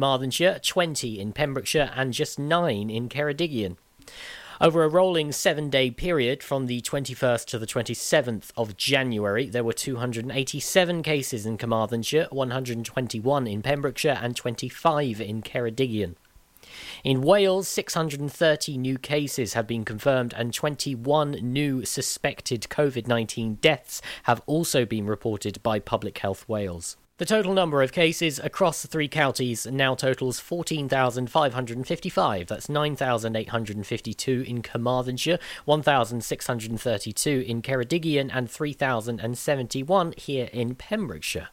Carmarthenshire, 20 in Pembrokeshire, and just 9 in Ceredigion. Over a rolling seven day period from the 21st to the 27th of January, there were 287 cases in Carmarthenshire, 121 in Pembrokeshire, and 25 in Ceredigion. In Wales, 630 new cases have been confirmed, and 21 new suspected COVID 19 deaths have also been reported by Public Health Wales. The total number of cases across the three counties now totals 14,555. That's 9,852 in Carmarthenshire, 1,632 in Ceredigion, and 3,071 here in Pembrokeshire.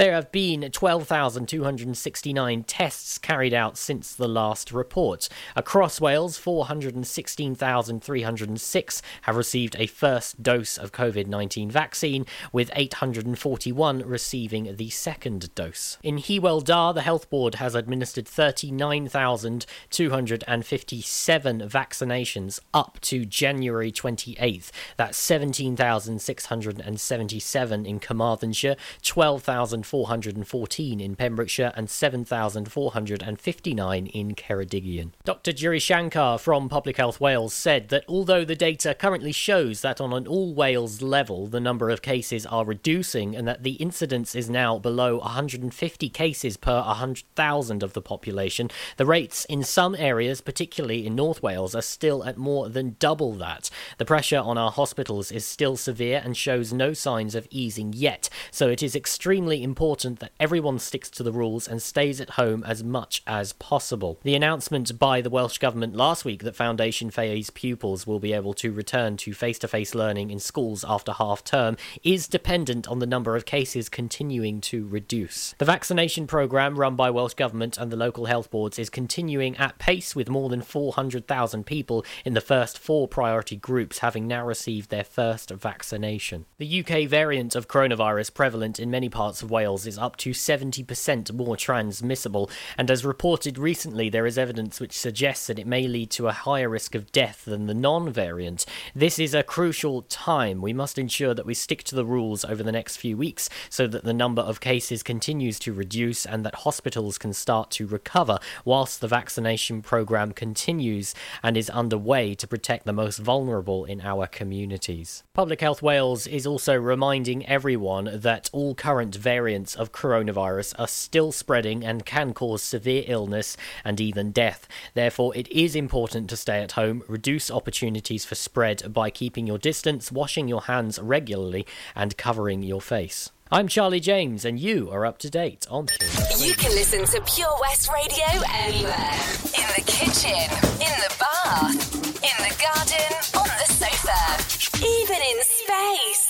There have been 12,269 tests carried out since the last report. Across Wales, 416,306 have received a first dose of COVID 19 vaccine, with 841 receiving the second dose. In Hywel Dda, the Health Board has administered 39,257 vaccinations up to January 28th. That's 17,677 in Carmarthenshire, 12,000. 414 in Pembrokeshire and 7,459 in Ceredigion. Dr. Jiri Shankar from Public Health Wales said that although the data currently shows that on an all Wales level the number of cases are reducing and that the incidence is now below 150 cases per 100,000 of the population, the rates in some areas, particularly in North Wales, are still at more than double that. The pressure on our hospitals is still severe and shows no signs of easing yet, so it is extremely important important that everyone sticks to the rules and stays at home as much as possible. The announcement by the Welsh Government last week that foundation phase pupils will be able to return to face to face learning in schools after half term is dependent on the number of cases continuing to reduce. The vaccination programme run by Welsh Government and the local health boards is continuing at pace with more than 400,000 people in the first four priority groups having now received their first vaccination. The UK variant of coronavirus prevalent in many parts of Wales Wales is up to 70% more transmissible, and as reported recently, there is evidence which suggests that it may lead to a higher risk of death than the non variant. This is a crucial time. We must ensure that we stick to the rules over the next few weeks so that the number of cases continues to reduce and that hospitals can start to recover whilst the vaccination programme continues and is underway to protect the most vulnerable in our communities. Public Health Wales is also reminding everyone that all current variants variants of coronavirus are still spreading and can cause severe illness and even death. Therefore, it is important to stay at home, reduce opportunities for spread by keeping your distance, washing your hands regularly, and covering your face. I'm Charlie James, and you are up to date on Pure You can listen to Pure West Radio anywhere in the kitchen, in the bath, in the garden, on the sofa, even in space.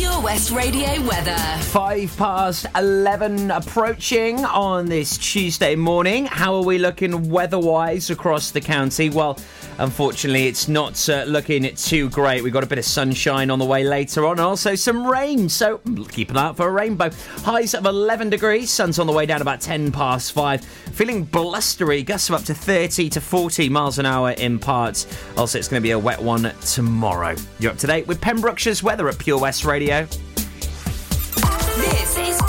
Pure West Radio weather. Five past 11 approaching on this Tuesday morning. How are we looking weather wise across the county? Well, unfortunately, it's not uh, looking too great. We've got a bit of sunshine on the way later on, and also some rain. So keep an eye out for a rainbow. Highs of 11 degrees, sun's on the way down about 10 past 5. Feeling blustery, gusts of up to 30 to 40 miles an hour in parts. Also, it's going to be a wet one tomorrow. You're up to date with Pembrokeshire's weather at Pure West Radio. This is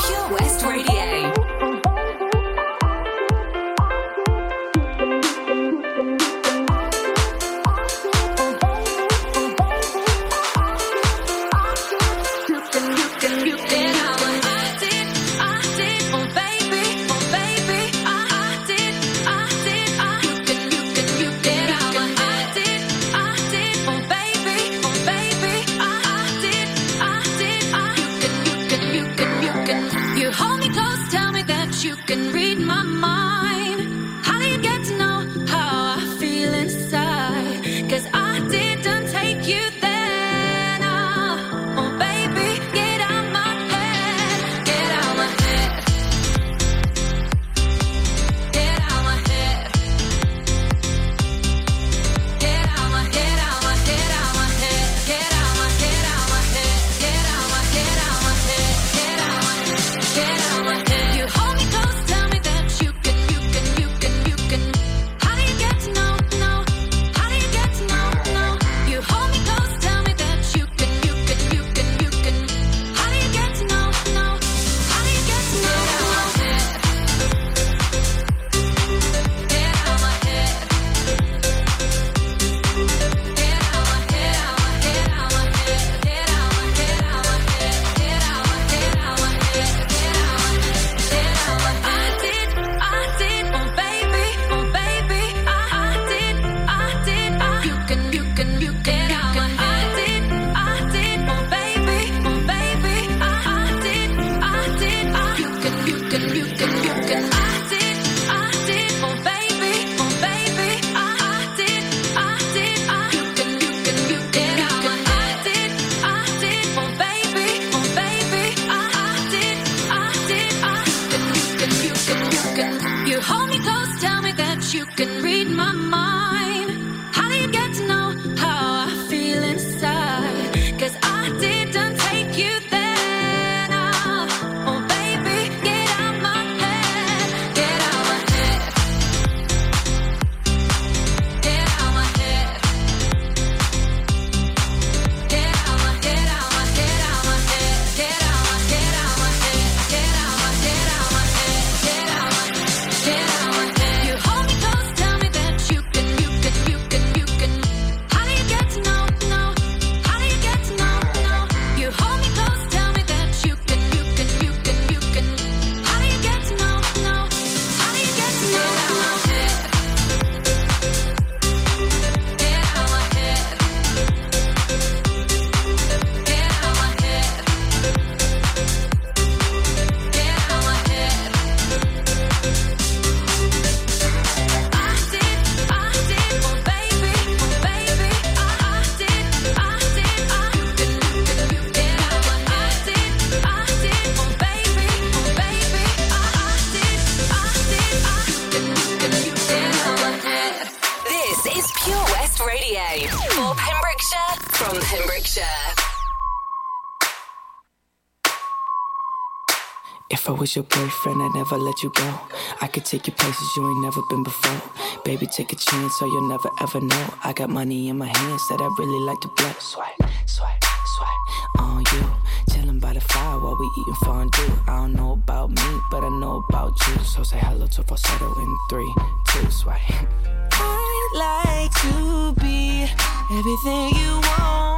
was your boyfriend, I'd never let you go. I could take you places you ain't never been before. Baby, take a chance, so you'll never ever know. I got money in my hands that I really like to blow. Swipe, swipe, swipe on you. Chillin' by the fire while we eatin' fondue. I don't know about me, but I know about you. So say hello to falsetto in three, two, swipe. I'd like to be everything you want.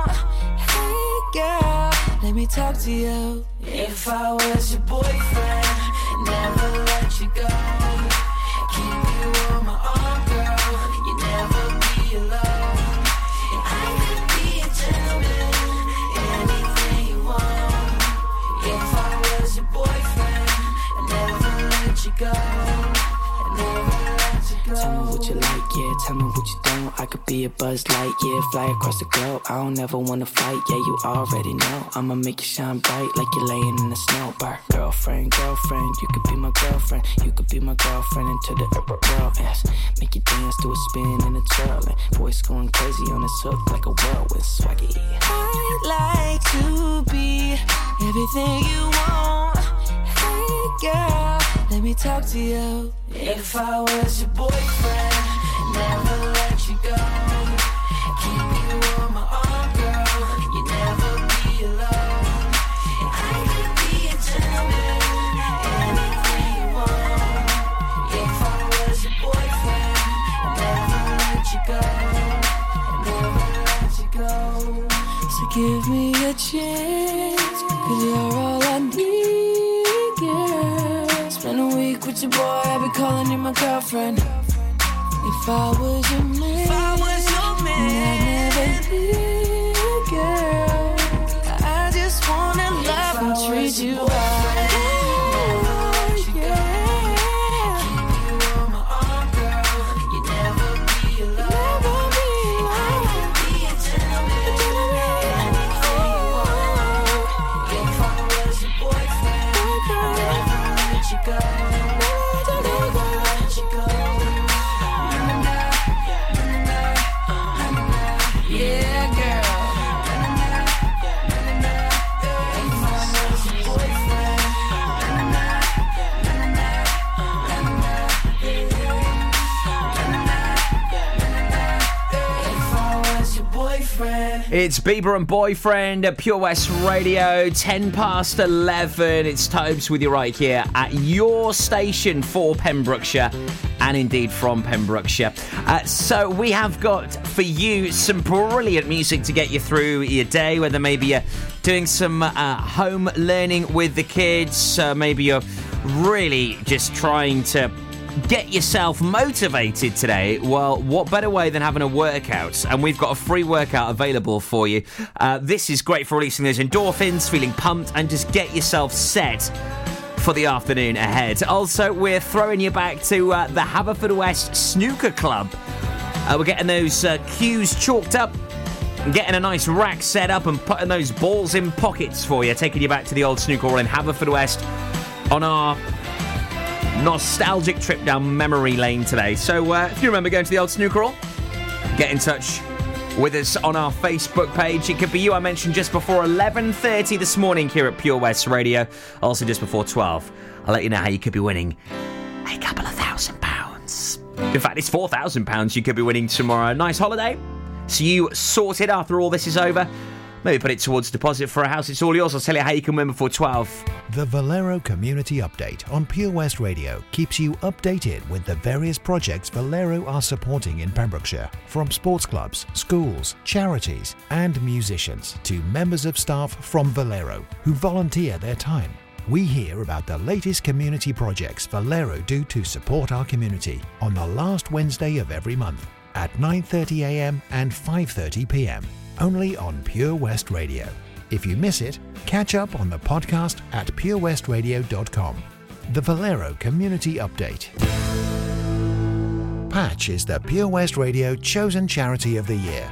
Me talk to you. If I was your boyfriend, never let you go. Keep you on my arm, girl. You never be alone. I could be a gentleman, anything you want. If I was your boyfriend, never let you go. Tell me what you like, yeah. Tell me what you don't. I could be a buzz light, yeah. Fly across the globe. I don't ever wanna fight, yeah. You already know. I'ma make you shine bright like you're laying in the snow. Bar. Girlfriend, girlfriend, you could be my girlfriend. You could be my girlfriend into the upper world. Yes. Make you dance to a spin and a twirl. And voice going crazy on this hook like a whirlwind swaggy. I'd like to be everything you want. Hey girl, let me talk to you. If I was your boyfriend, never let you go. Keep you my girl. You never be alone. I could be anything you want. If I was your boyfriend, never let you go. Never let you go. So give me a chance, cause you're calling you my girlfriend. If I was your man, if I was your man, I'd never leave, girl. I just wanna love and treat you right. It's Bieber and Boyfriend at Pure West Radio, 10 past 11. It's Tobes with you right here at your station for Pembrokeshire and indeed from Pembrokeshire. Uh, so, we have got for you some brilliant music to get you through your day, whether maybe you're doing some uh, home learning with the kids, uh, maybe you're really just trying to get yourself motivated today, well, what better way than having a workout? And we've got a free workout available for you. Uh, this is great for releasing those endorphins, feeling pumped, and just get yourself set for the afternoon ahead. Also, we're throwing you back to uh, the Haverfordwest Snooker Club. Uh, we're getting those uh, cues chalked up. Getting a nice rack set up and putting those balls in pockets for you, taking you back to the old snooker hall in Haverfordwest on our nostalgic trip down memory lane today. So uh, if you remember going to the old snooker hall, get in touch with us on our Facebook page. It could be you I mentioned just before 11.30 this morning here at Pure West Radio. Also just before 12. I'll let you know how you could be winning a couple of thousand pounds. In fact, it's four thousand pounds you could be winning tomorrow. Nice holiday. So you sorted after all this is over. Maybe put it towards deposit for a house. It's all yours. I'll tell you how you can win before 12. The Valero Community Update on Pure West Radio keeps you updated with the various projects Valero are supporting in Pembrokeshire, from sports clubs, schools, charities, and musicians to members of staff from Valero who volunteer their time. We hear about the latest community projects Valero do to support our community on the last Wednesday of every month at 9:30 a.m. and 5:30 p.m. only on Pure West Radio. If you miss it, catch up on the podcast at purewestradio.com. The Valero Community Update. Patch is the Pure West Radio chosen charity of the year.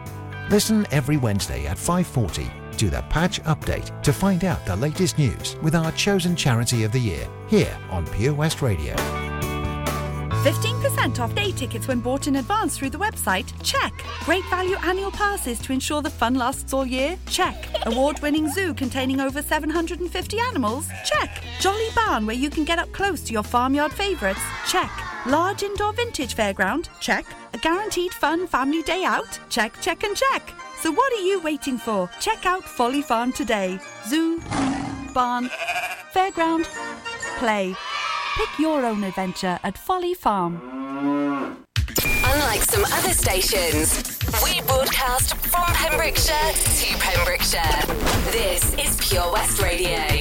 Listen every Wednesday at 5:40 to the Patch Update to find out the latest news with our chosen charity of the year here on Pure West Radio. 15% off day tickets when bought in advance through the website? Check. Great value annual passes to ensure the fun lasts all year? Check. Award winning zoo containing over 750 animals? Check. Jolly barn where you can get up close to your farmyard favourites? Check. Large indoor vintage fairground? Check. A guaranteed fun family day out? Check, check, and check. So what are you waiting for? Check out Folly Farm today. Zoo, barn, fairground, play. Pick your own adventure at Folly Farm. Unlike some other stations, we broadcast from Pembrokeshire to Pembrokeshire. This is Pure West Radio.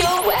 your way.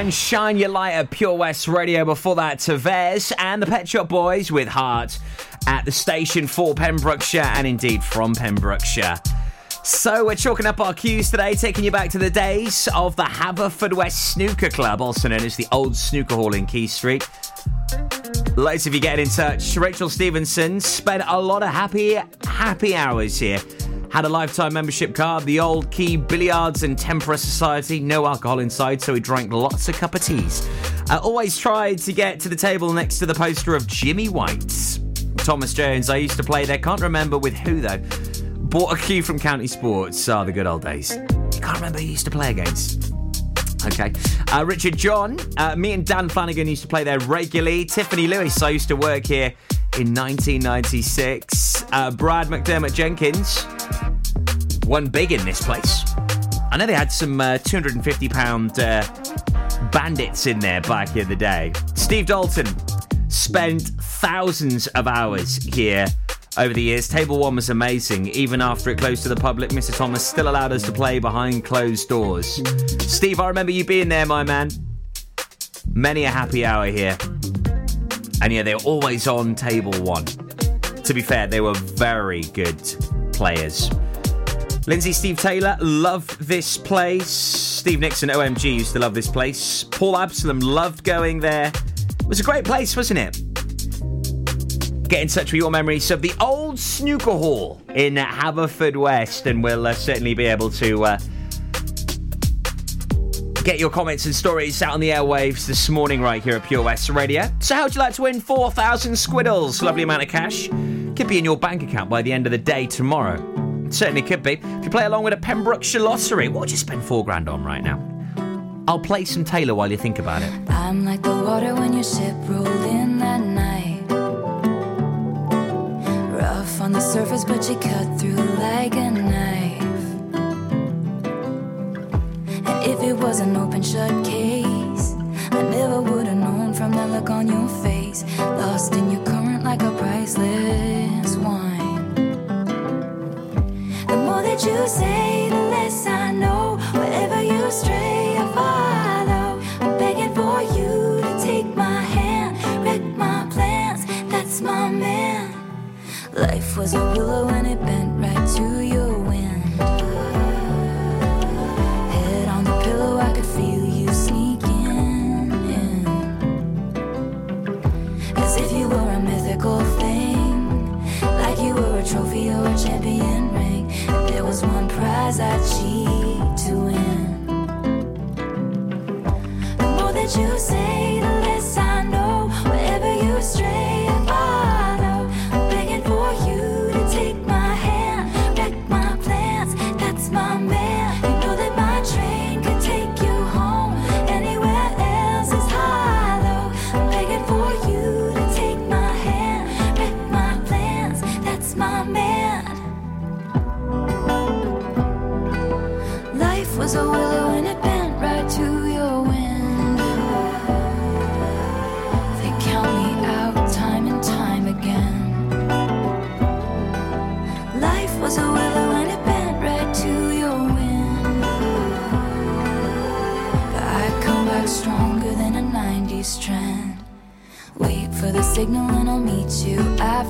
And Shine Your Light at Pure West Radio. Before that, Tavez and the Pet Shop Boys with Heart at the station for Pembrokeshire and indeed from Pembrokeshire. So we're chalking up our cues today, taking you back to the days of the Haverfordwest Snooker Club, also known as the Old Snooker Hall in Key Street. Loads of you getting in touch. Rachel Stevenson spent a lot of happy, happy hours here. Had a lifetime membership card, the old Key Billiards and Tempera Society. No alcohol inside, so he drank lots of cup of teas. Uh, always tried to get to the table next to the poster of Jimmy White's. Thomas Jones, I used to play there. Can't remember with who though. Bought a cue from County Sports. Ah, the good old days. Can't remember who used to play against. Okay. Uh, Richard John, uh, me and Dan Flanagan used to play there regularly. Tiffany Lewis, I used to work here in 1996. Uh, Brad McDermott Jenkins, won big in this place. I know they had some uh, 250 pound uh, bandits in there back in the day. Steve Dalton spent thousands of hours here over the years. Table one was amazing. Even after it closed to the public, Mr. Thomas still allowed us to play behind closed doors. Steve, I remember you being there, my man. Many a happy hour here. And yeah, they're always on table one. To be fair, they were very good players. Lindsay Steve Taylor, loved this place. Steve Nixon, OMG, used to love this place. Paul Absalom loved going there. It was a great place, wasn't it? Get in touch with your memories of the old snooker hall in Haverfordwest, and we'll uh, certainly be able to uh, get your comments and stories out on the airwaves this morning right here at Pure West Radio. So, how'd you like to win 4,000 squiddles? Lovely amount of cash. Could be in your bank account by the end of the day tomorrow. Certainly could be. If you play along with a Pembrokeshire lottery, what would you spend four grand on right now? I'll play some Taylor while you think about it. I'm like the water when your ship rolled in that night. Rough on the surface, but you cut through like a was an open shut case, I never would have known from that look on your face. Lost in your current like a priceless wine. The more that you say, the less I know. Wherever you stray, I follow. I'm begging for you to take my hand, wreck my plans. That's my man. Life was a willow and it bent right to your you say, signal and I'll meet you. After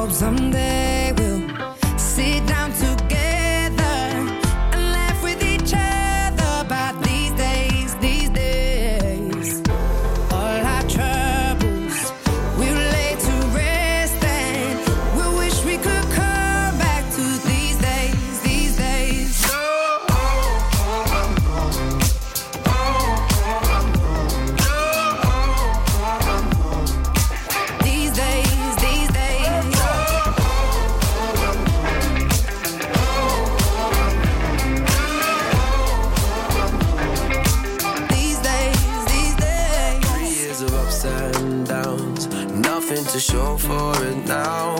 Hope someday we'll sit down for it now.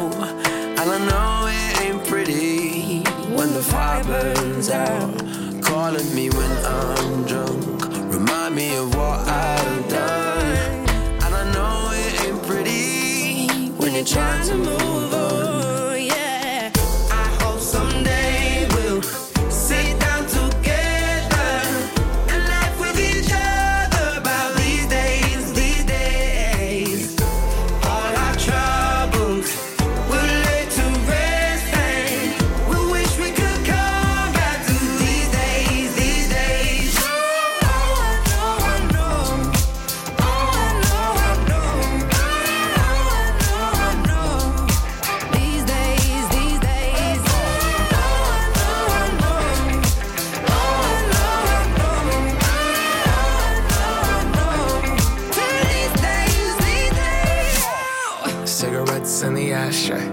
The ashtray.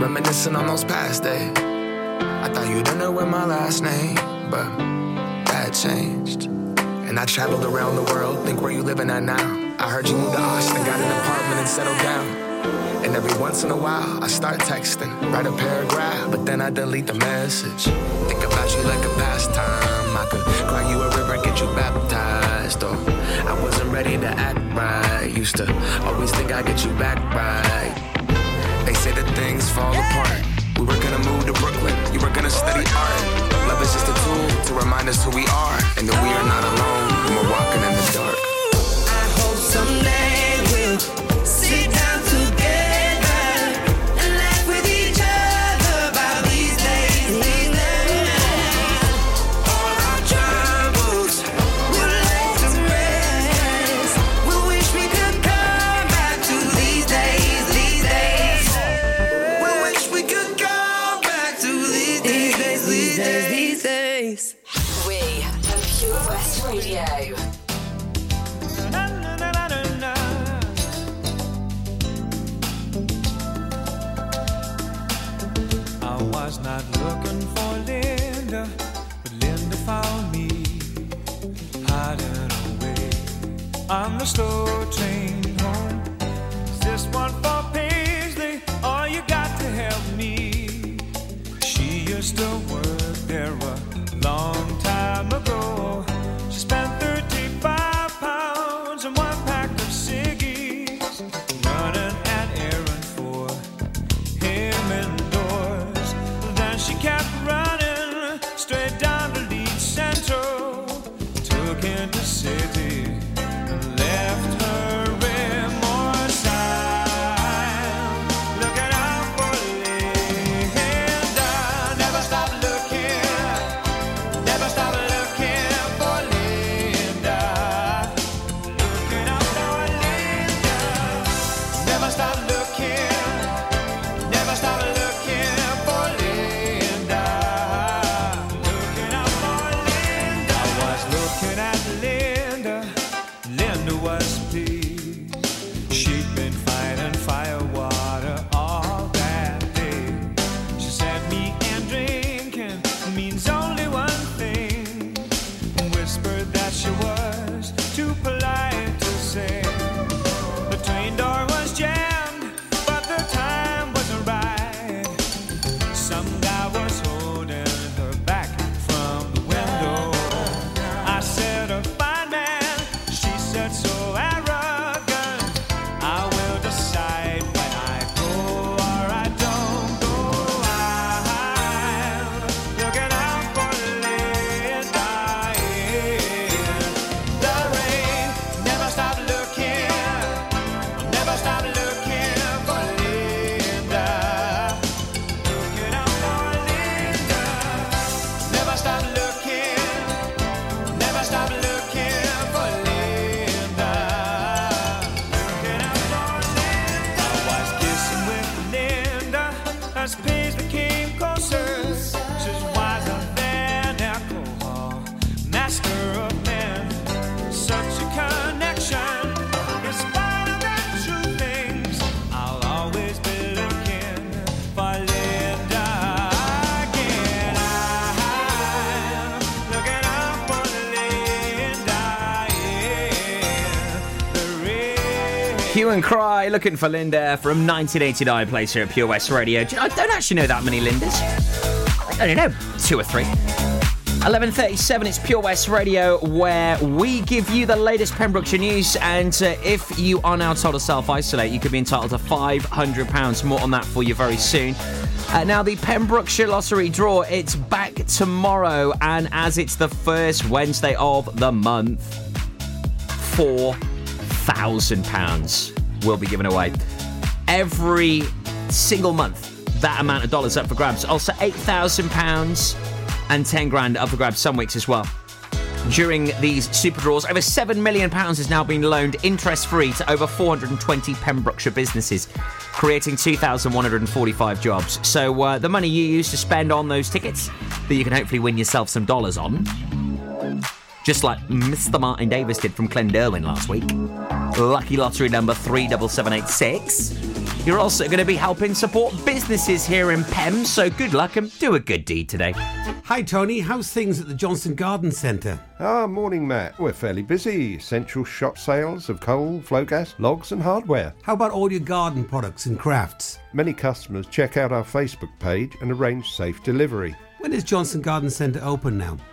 Reminiscing on those past days. I thought you didn't know with my last name, but that changed. And I traveled around the world, think where you living at now. I heard you moved to Austin, got an apartment and settled down. And every once in a while, I start texting, write a paragraph, but then I delete the message. Think about you like a pastime. I could cry you a river, get you baptized. Or I wasn't ready to act right. Used to always think I'd get you back right. They say that things fall apart. We were gonna move to Brooklyn, you were gonna study art. Love is just a tool to remind us who we are and that we are not alone when we're walking in the dark. I hope someday we'll slow train home. You got to help me. She used to work there uh, Hue and Cry, looking for Linda from 1989, plays here at Pure West Radio. I don't actually know that many Lindas. I don't know, two or three. 11.37, it's Pure West Radio, where we give you the latest Pembrokeshire news. And uh, if you are now told to self-isolate, you could be entitled to £500. More on that for you very soon. Uh, now, the Pembrokeshire Lottery draw, it's back tomorrow. And as it's the first Wednesday of the month, £4,000 will be given away. Every single month, that amount of dollars up for grabs. Also, £8,000 and 10 grand up for grabs some weeks as well. During these super draws, over £7 million has now been loaned interest free to over 420 Pembrokeshire businesses, creating 2,145 jobs. So, uh, the money you use to spend on those tickets that you can hopefully win yourself some dollars on, just like Mr. Martin Davis did from Clynderwen last week. Lucky lottery number 37786. You're also going to be helping support businesses here in Pem, so good luck and do a good deed today. Hi, Tony. How's things at the Johnson Garden Centre? Ah, morning, Matt. We're fairly busy. Essential shop sales of coal, flow gas, logs, and hardware. How about all your garden products and crafts? Many customers check out our Facebook page and arrange safe delivery. When is Johnson Garden Centre open now?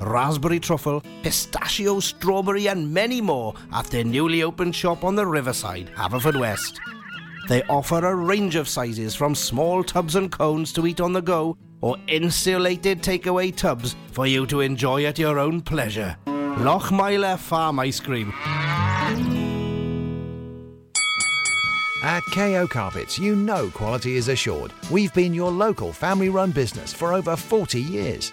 raspberry truffle, pistachio, strawberry, and many more at their newly opened shop on the riverside, Haverfordwest. They offer a range of sizes from small tubs and cones to eat on the go or insulated takeaway tubs for you to enjoy at your own pleasure. Lochmeyler Farm Ice Cream. At KO Carpets, you know quality is assured. We've been your local family run business for over 40 years.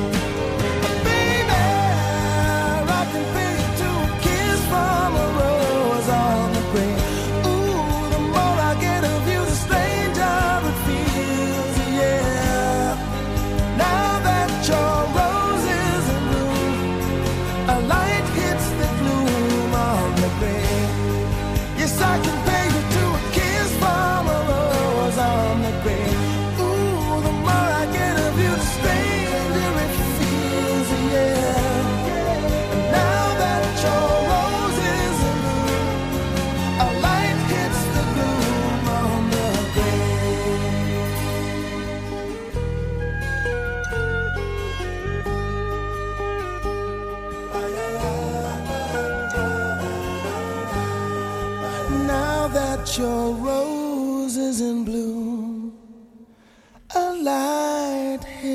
I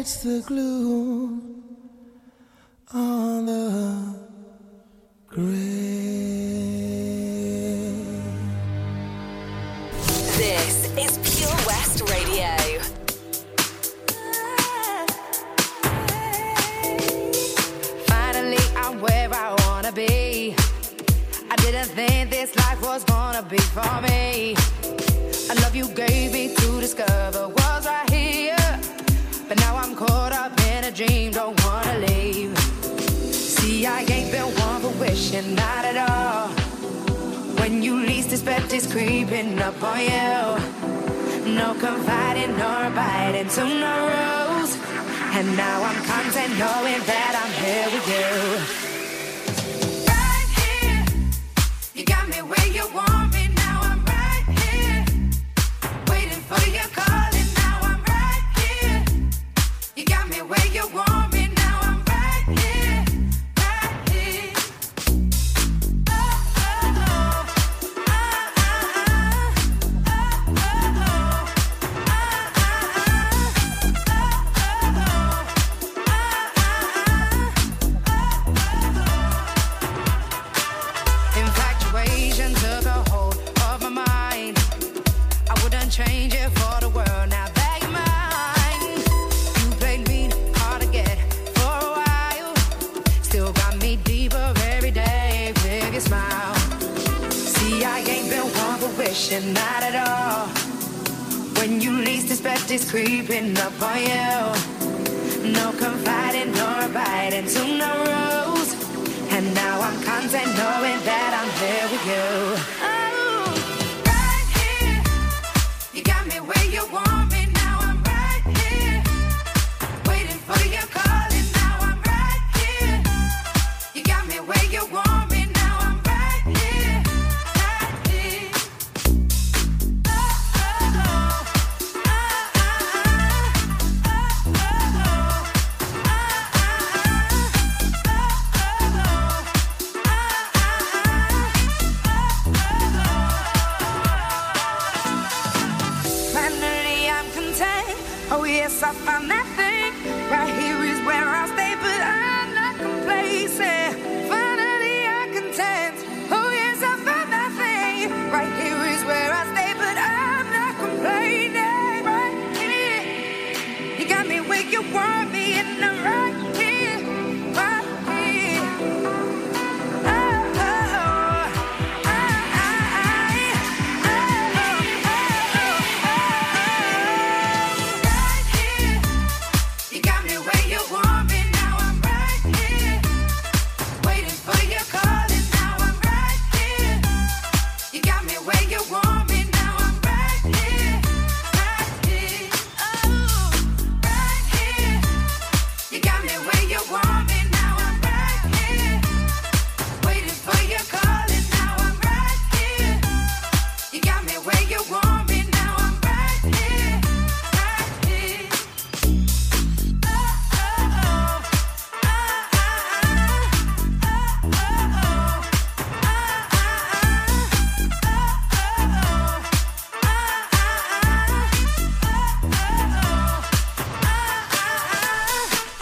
it's the glue.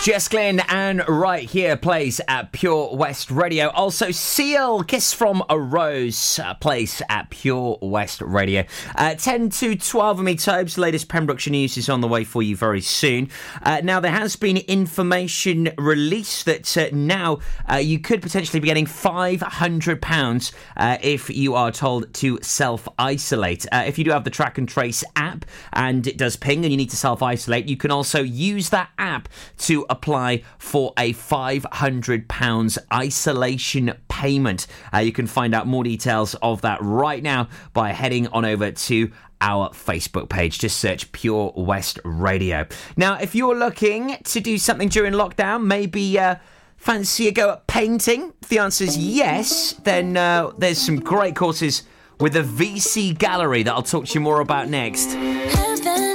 Jess Glynne and Right Here plays at Pure West Radio. Also, Seal, Kiss from a Rose uh, plays at Pure West Radio. Uh, 10 to 12 of me, Tobes. Latest Pembrokeshire news is on the way for you very soon. Uh, now, there has been information released that uh, now uh, you could potentially be getting £500 uh, if you are told to self isolate. Uh, if you do have the track and trace app and it does ping and you need to self isolate, you can also use that app to apply for a £500 isolation payment. Uh, you can find out more details of that right now by heading on over to our Facebook page. Just search Pure West Radio. Now, if you're looking to do something during lockdown, maybe. Uh, fancy a go at painting? If the answer is yes, then uh, there's some great courses with the VC Gallery that I'll talk to you more about next. Heaven,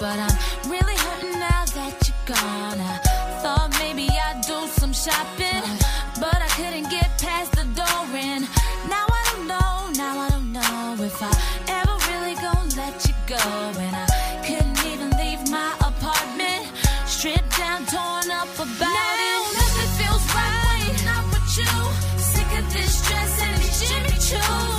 but I'm really hurting now that you're gone. I thought maybe I'd do some shopping, but I couldn't get past the door. And now I don't know, now I don't know if I ever really gonna let you go. And I couldn't even leave my apartment, stripped down, torn up about now it. Nothing feels right when I'm with you. Sick of this dress and these Jimmy Choo's.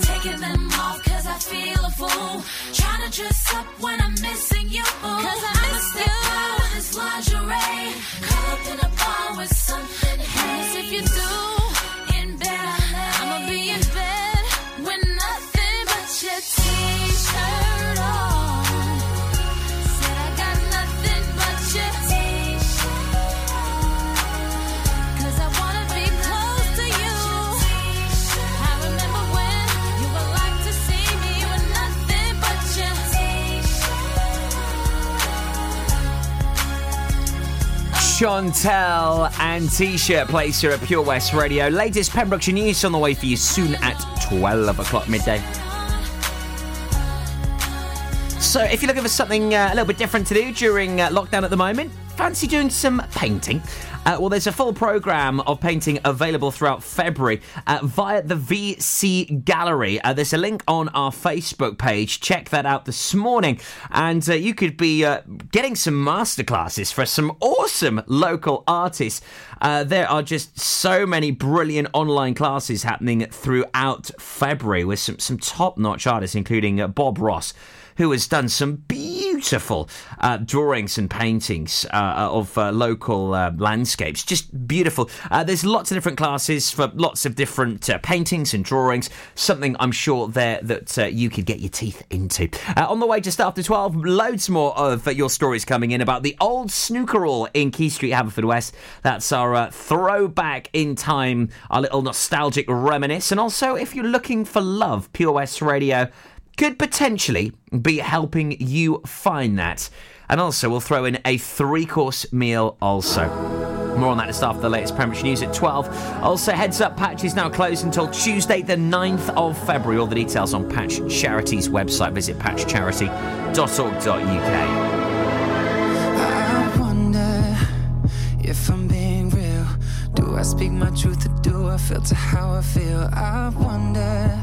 taking them Shontelle and T-shirt place here at Pure West Radio. Latest Pembrokeshire news on the way for you soon at 12 o'clock midday. So, if you're looking for something uh, a little bit different to do during uh, lockdown at the moment, fancy doing some painting? Uh, well, there's a full program of painting available throughout February uh, via the VC Gallery. Uh, there's a link on our Facebook page. Check that out this morning, and uh, you could be uh, getting some masterclasses for some awesome local artists. Uh, there are just so many brilliant online classes happening throughout February with some, some top-notch artists, including Bob Ross who has done some beautiful uh, drawings and paintings uh, of uh, local uh, landscapes. Just beautiful. Uh, there's lots of different classes for lots of different uh, paintings and drawings. Something I'm sure there that uh, you could get your teeth into. Uh, on the way just after 12, loads more of uh, your stories coming in about the old snooker hall in Quay Street, Haverfordwest. That's our uh, throwback in time, our little nostalgic reminisce. And also, if you're looking for love, Pure West Radio could potentially be helping you find that. And also, we'll throw in a three course meal also. More on that just after the latest Pembrokeshire News at 12. Also, heads up, Patch is now closed until Tuesday, the 9th of February. All the details on Patch Charity's website. Visit patchcharity.org.uk. I wonder if I'm being real. Do I speak my truth or do I filter how I feel? I wonder,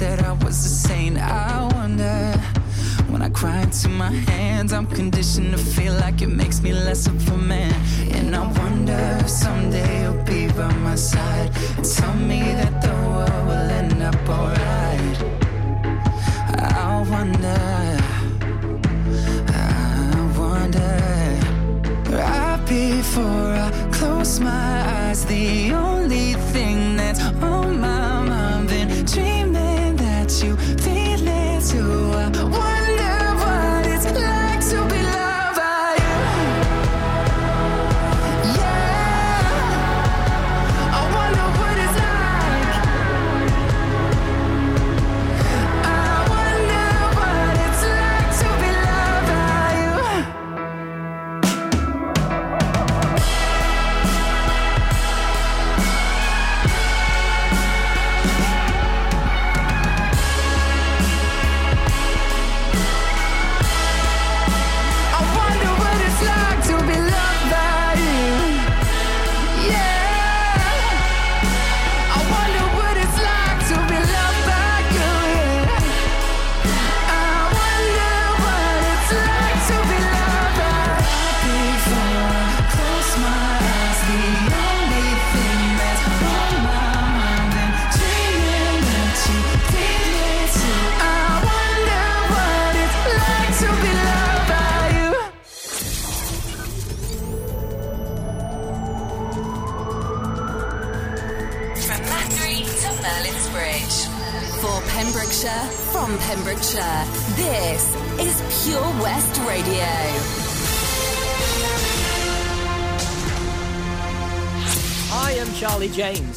Said I was a saint. I wonder when I cry into my hands, I'm conditioned to feel like it makes me less of a man. And I wonder if someday you'll be by my side. and Tell me that the world will end up alright. I wonder. I wonder. Right before I close my eyes, the only thing that's on it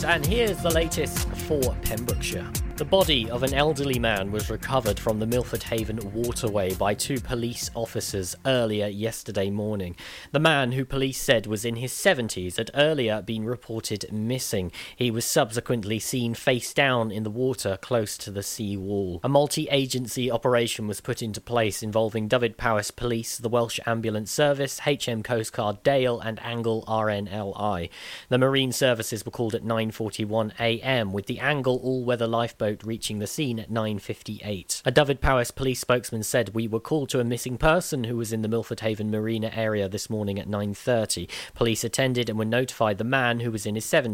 and here's the latest for Pembrokeshire. The body of an elderly man was recovered from the Milford Haven waterway by two police officers earlier yesterday morning. The man, who police said was in his 70s, had earlier been reported missing. He was subsequently seen face down in the water close to the sea wall. A multi agency operation was put into place involving Dyfed-Powys Police, the Welsh Ambulance Service, HM Coast Guard Dale, and Angle RNLI. The Marine services were called at 9:41 a.m. with the Angle all-weather lifeboat reaching the scene at 9:58. A Dyfed-Powys police spokesman said we were called to a missing person who was in the Milford Haven Marina area this morning at 9:30. Police attended and were notified the man who was in his 70s